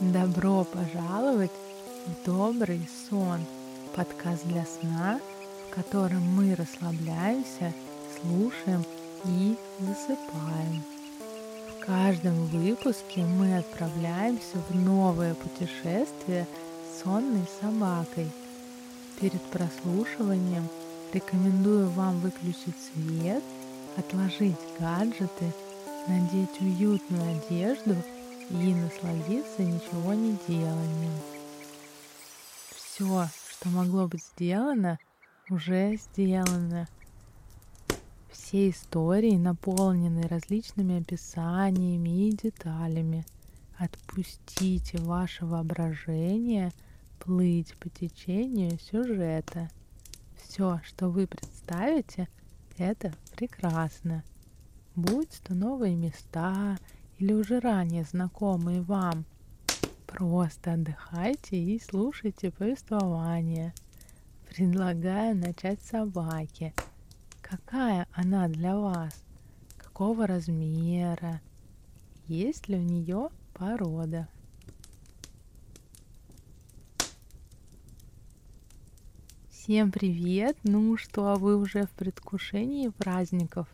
Добро пожаловать в добрый сон, подкаст для сна, в котором мы расслабляемся, слушаем и засыпаем. В каждом выпуске мы отправляемся в новое путешествие с сонной собакой. Перед прослушиванием рекомендую вам выключить свет, отложить гаджеты, надеть уютную одежду – и насладиться ничего не деланием. Все, что могло быть сделано, уже сделано. Все истории наполнены различными описаниями и деталями. Отпустите ваше воображение плыть по течению сюжета. Все, что вы представите, это прекрасно. Будь то новые места или уже ранее знакомые вам. Просто отдыхайте и слушайте повествование. Предлагаю начать с собаки. Какая она для вас? Какого размера? Есть ли у нее порода? Всем привет! Ну что, вы уже в предвкушении праздников?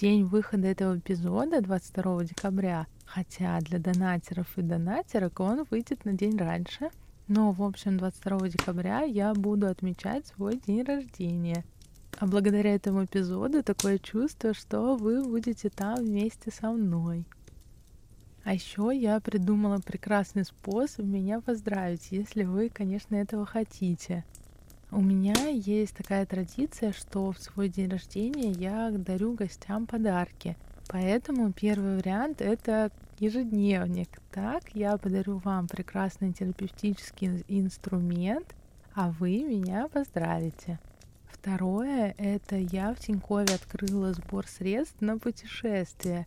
День выхода этого эпизода, 22 декабря, хотя для донатеров и донатерок он выйдет на день раньше. Но, в общем, 22 декабря я буду отмечать свой день рождения. А благодаря этому эпизоду такое чувство, что вы будете там вместе со мной. А еще я придумала прекрасный способ меня поздравить, если вы, конечно, этого хотите. У меня есть такая традиция, что в свой день рождения я дарю гостям подарки. Поэтому первый вариант — это ежедневник. Так я подарю вам прекрасный терапевтический инструмент, а вы меня поздравите. Второе — это я в Тинькове открыла сбор средств на путешествие.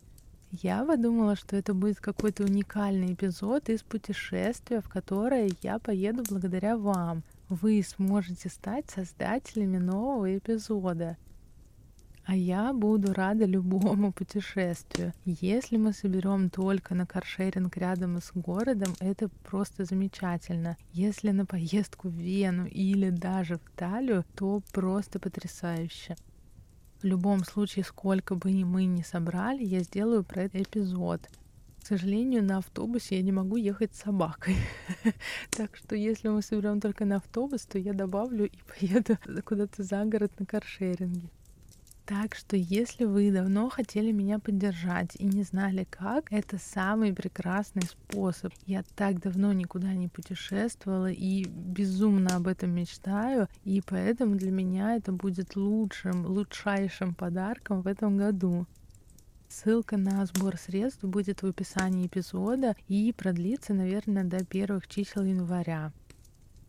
Я подумала, что это будет какой-то уникальный эпизод из путешествия, в которое я поеду благодаря вам — вы сможете стать создателями нового эпизода. А я буду рада любому путешествию. Если мы соберем только на каршеринг рядом с городом, это просто замечательно. Если на поездку в Вену или даже в Талию, то просто потрясающе. В любом случае, сколько бы мы ни собрали, я сделаю про этот эпизод. К сожалению, на автобусе я не могу ехать с собакой. так что если мы соберем только на автобус, то я добавлю и поеду куда-то за город на каршеринге. Так что если вы давно хотели меня поддержать и не знали как, это самый прекрасный способ. Я так давно никуда не путешествовала и безумно об этом мечтаю, и поэтому для меня это будет лучшим, лучшайшим подарком в этом году. Ссылка на сбор средств будет в описании эпизода и продлится, наверное, до первых чисел января.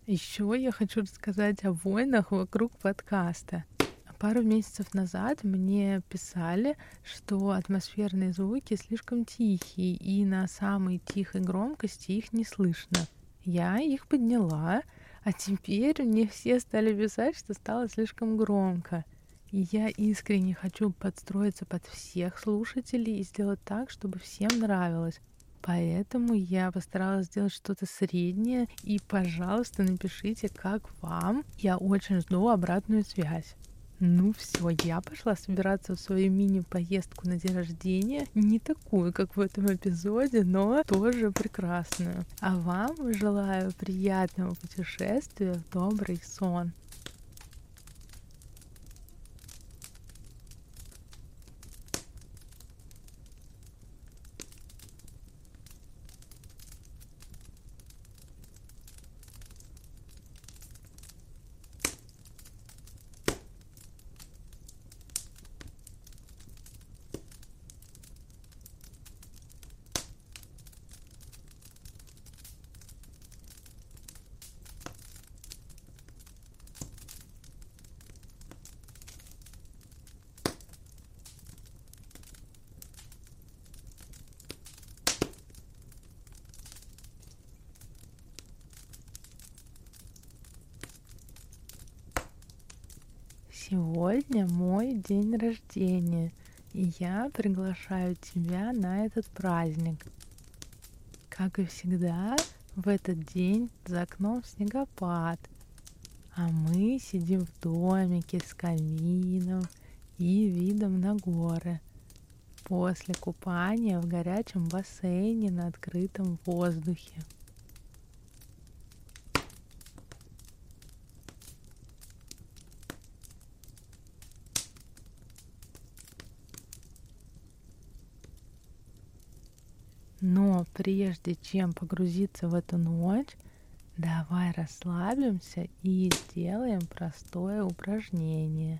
Еще я хочу рассказать о войнах вокруг подкаста. Пару месяцев назад мне писали, что атмосферные звуки слишком тихие, и на самой тихой громкости их не слышно. Я их подняла, а теперь мне все стали писать, что стало слишком громко. Я искренне хочу подстроиться под всех слушателей и сделать так, чтобы всем нравилось. Поэтому я постаралась сделать что-то среднее. И, пожалуйста, напишите, как вам. Я очень жду обратную связь. Ну все, я пошла собираться в свою мини-поездку на день рождения. Не такую, как в этом эпизоде, но тоже прекрасную. А вам желаю приятного путешествия добрый сон. Сегодня мой день рождения, и я приглашаю тебя на этот праздник. Как и всегда, в этот день за окном снегопад, а мы сидим в домике с камином и видом на горы после купания в горячем бассейне на открытом воздухе. Но прежде чем погрузиться в эту ночь, давай расслабимся и сделаем простое упражнение.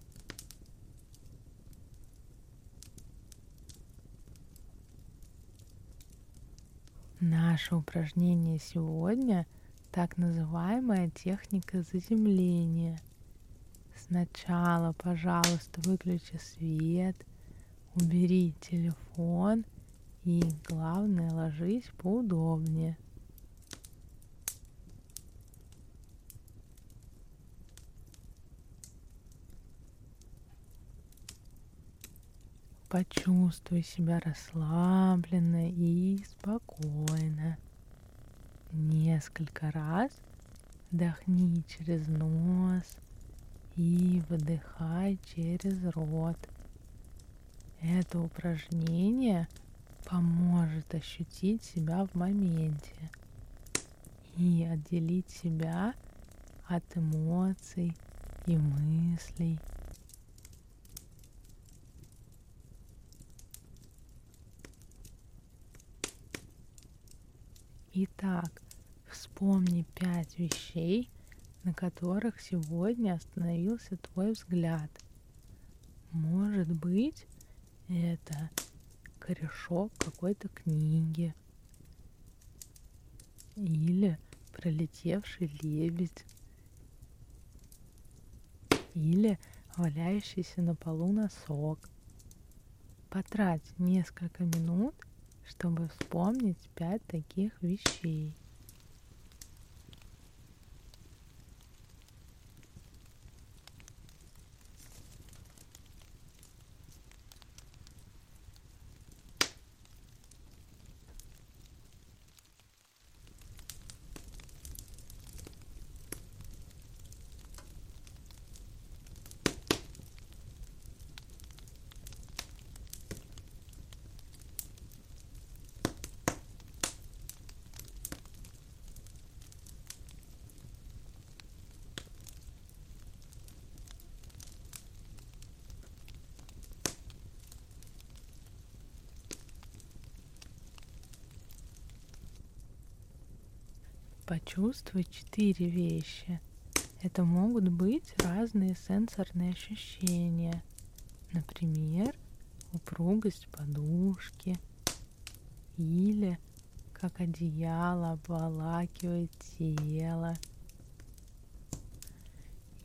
Наше упражнение сегодня так называемая техника заземления. Сначала, пожалуйста, выключи свет, убери телефон – и главное, ложись поудобнее. Почувствуй себя расслабленно и спокойно. Несколько раз вдохни через нос и выдыхай через рот. Это упражнение – поможет ощутить себя в моменте и отделить себя от эмоций и мыслей. Итак, вспомни пять вещей, на которых сегодня остановился твой взгляд. Может быть, это корешок какой-то книги или пролетевший лебедь или валяющийся на полу носок. Потрать несколько минут, чтобы вспомнить пять таких вещей. Почувствуй четыре вещи. Это могут быть разные сенсорные ощущения. Например, упругость подушки или как одеяло обволакивает тело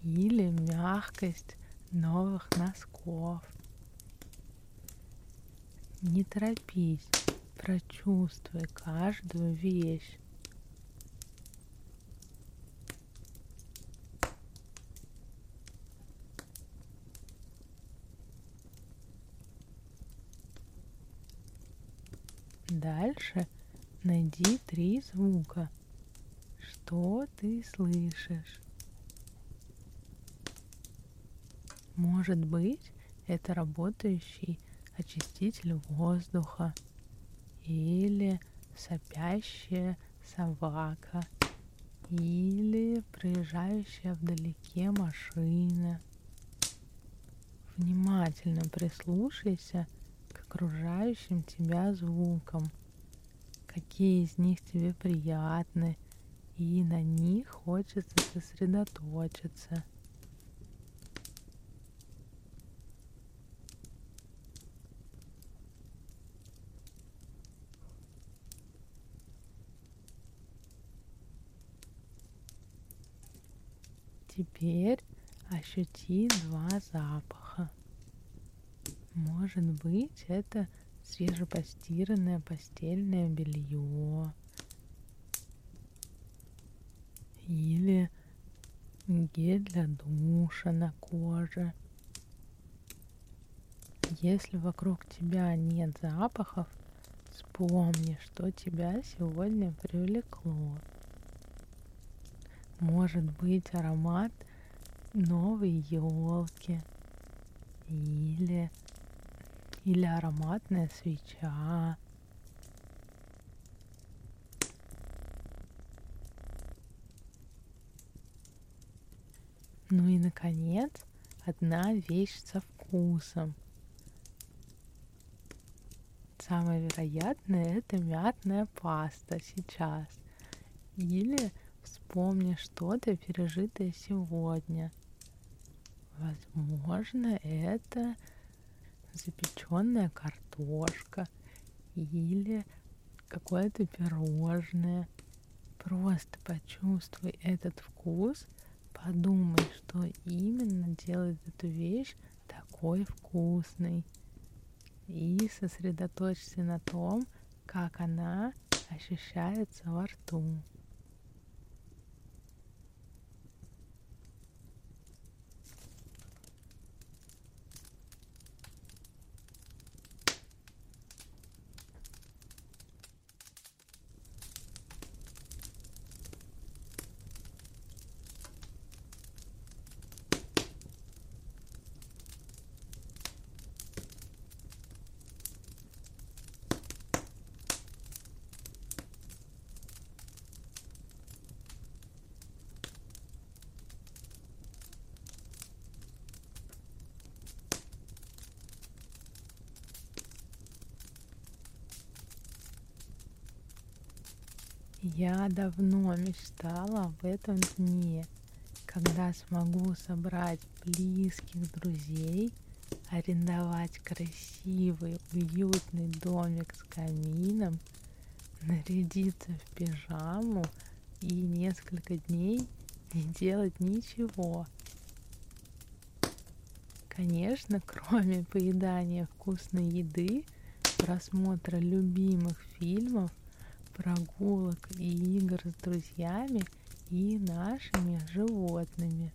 или мягкость новых носков. Не торопись, прочувствуй каждую вещь. Дальше найди три звука. Что ты слышишь? Может быть, это работающий очиститель воздуха или сопящая собака или проезжающая вдалеке машина. Внимательно прислушайся – окружающим тебя звукам, какие из них тебе приятны, и на них хочется сосредоточиться. Теперь ощути два запаха. Может быть, это свежепостиранное постельное белье или гель для душа на коже. Если вокруг тебя нет запахов, Вспомни, что тебя сегодня привлекло. Может быть аромат новой елки или, или ароматная свеча. Ну и, наконец, одна вещь со вкусом. Самое вероятное это мятная паста сейчас. Или вспомни что-то пережитое сегодня. Возможно, это запеченная картошка или какое-то пирожное. Просто почувствуй этот вкус – Подумай, что именно делает эту вещь такой вкусной. И сосредоточься на том, как она ощущается во рту. Я давно мечтала об этом дне, когда смогу собрать близких друзей, арендовать красивый, уютный домик с камином, нарядиться в пижаму и несколько дней не делать ничего. Конечно, кроме поедания вкусной еды, просмотра любимых фильмов, прогулок и игр с друзьями и нашими животными.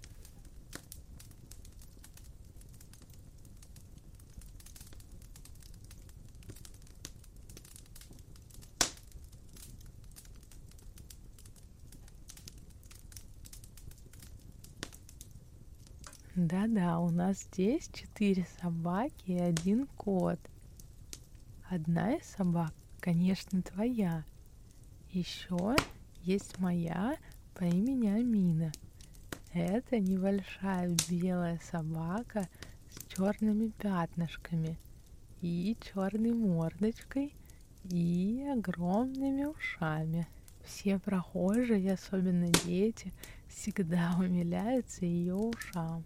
Да-да, у нас здесь четыре собаки и один кот. Одна из собак, конечно, твоя, еще есть моя по имени Амина. Это небольшая белая собака с черными пятнышками и черной мордочкой и огромными ушами. Все прохожие, особенно дети, всегда умиляются ее ушам.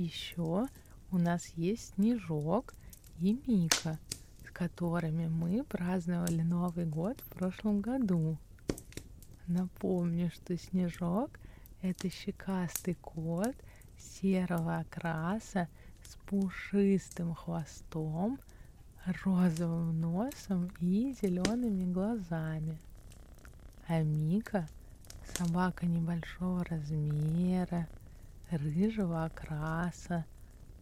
Еще у нас есть Снежок и Мика, с которыми мы праздновали Новый год в прошлом году. Напомню, что Снежок — это щекастый кот серого окраса с пушистым хвостом, розовым носом и зелеными глазами. А Мика — собака небольшого размера — рыжего окраса,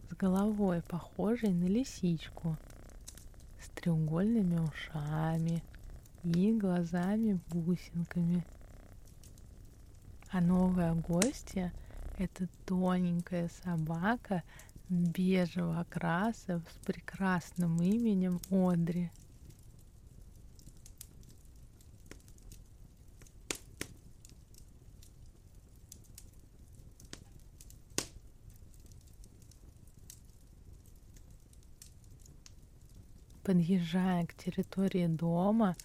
с головой похожей на лисичку, с треугольными ушами и глазами-бусинками. А новая гостья — это тоненькая собака бежевого окраса с прекрасным именем Одри — подъезжая к территории дома,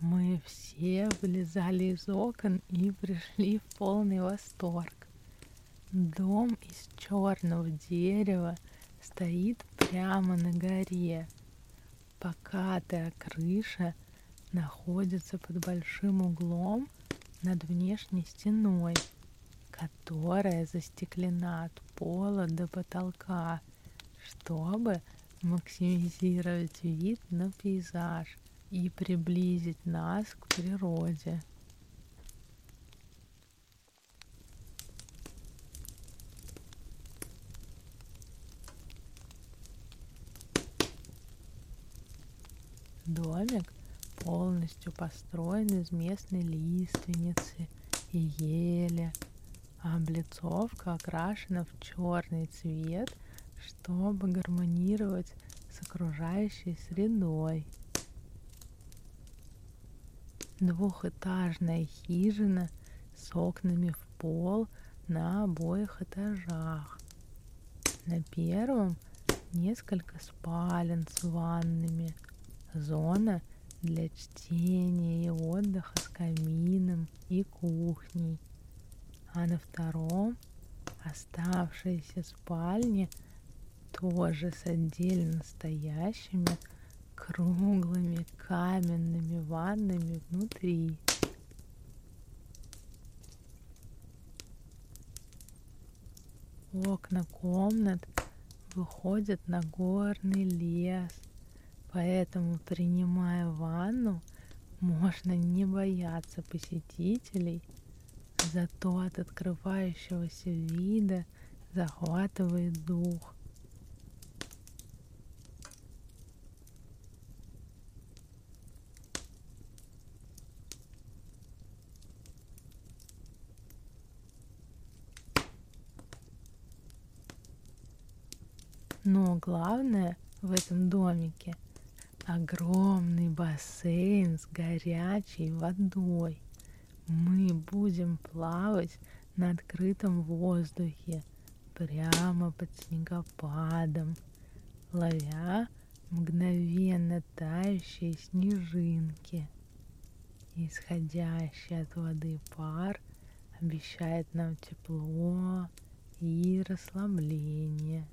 мы все вылезали из окон и пришли в полный восторг. Дом из черного дерева стоит прямо на горе. Покатая крыша находится под большим углом над внешней стеной, которая застеклена от пола до потолка, чтобы максимизировать вид на пейзаж и приблизить нас к природе. Домик полностью построен из местной лиственницы и ели, облицовка окрашена в черный цвет – чтобы гармонировать с окружающей средой. Двухэтажная хижина с окнами в пол на обоих этажах. На первом несколько спален с ваннами, зона для чтения и отдыха с камином и кухней, а на втором оставшиеся спальни тоже с отдельно стоящими круглыми каменными ваннами внутри. Окна комнат выходят на горный лес, поэтому, принимая ванну, можно не бояться посетителей, зато от открывающегося вида захватывает дух. Но главное в этом домике огромный бассейн с горячей водой. Мы будем плавать на открытом воздухе, прямо под снегопадом, ловя мгновенно тающие снежинки. Исходящий от воды пар обещает нам тепло и расслабление.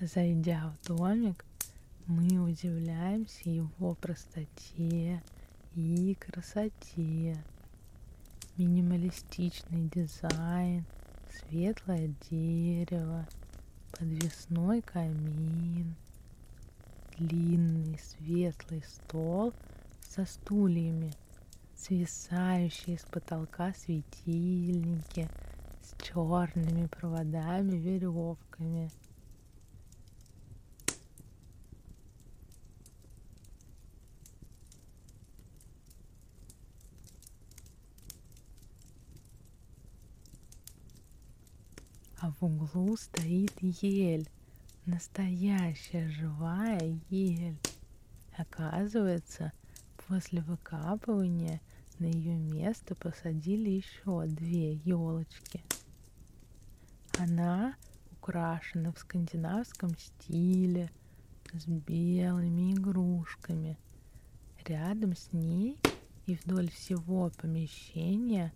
Зайдя в домик, мы удивляемся его простоте и красоте. Минималистичный дизайн, светлое дерево, подвесной камин, длинный светлый стол со стульями, свисающие с потолка светильники с черными проводами, веревками – а в углу стоит ель, настоящая живая ель. Оказывается, после выкапывания на ее место посадили еще две елочки. Она украшена в скандинавском стиле с белыми игрушками. Рядом с ней и вдоль всего помещения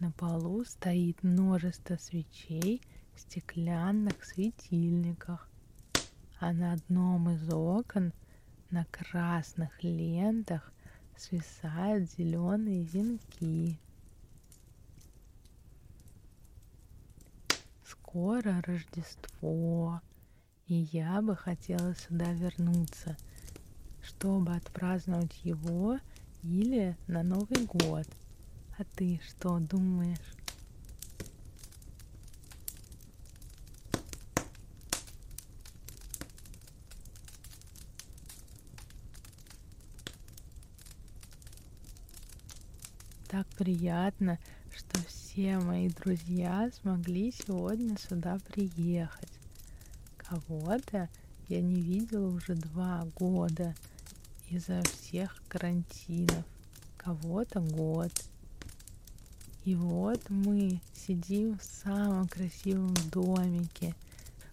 на полу стоит множество свечей стеклянных светильниках, а на одном из окон на красных лентах свисают зеленые венки. Скоро Рождество, и я бы хотела сюда вернуться, чтобы отпраздновать его или на Новый год. А ты что думаешь? так приятно, что все мои друзья смогли сегодня сюда приехать. Кого-то я не видела уже два года из-за всех карантинов, кого-то год. И вот мы сидим в самом красивом домике,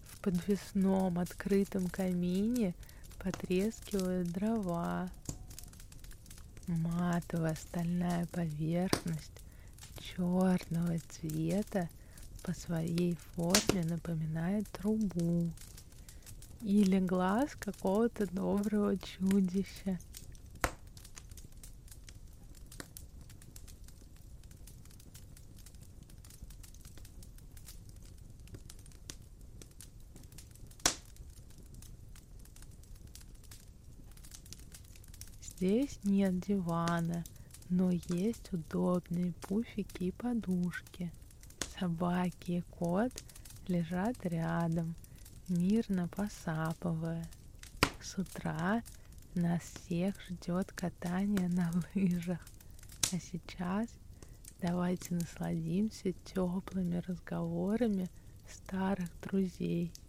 в подвесном открытом камине потрескивают дрова, матовая стальная поверхность черного цвета по своей форме напоминает трубу или глаз какого-то доброго чудища. Здесь нет дивана, но есть удобные пуфики и подушки. Собаки и кот лежат рядом, мирно посапывая. С утра нас всех ждет катание на лыжах. А сейчас давайте насладимся теплыми разговорами старых друзей –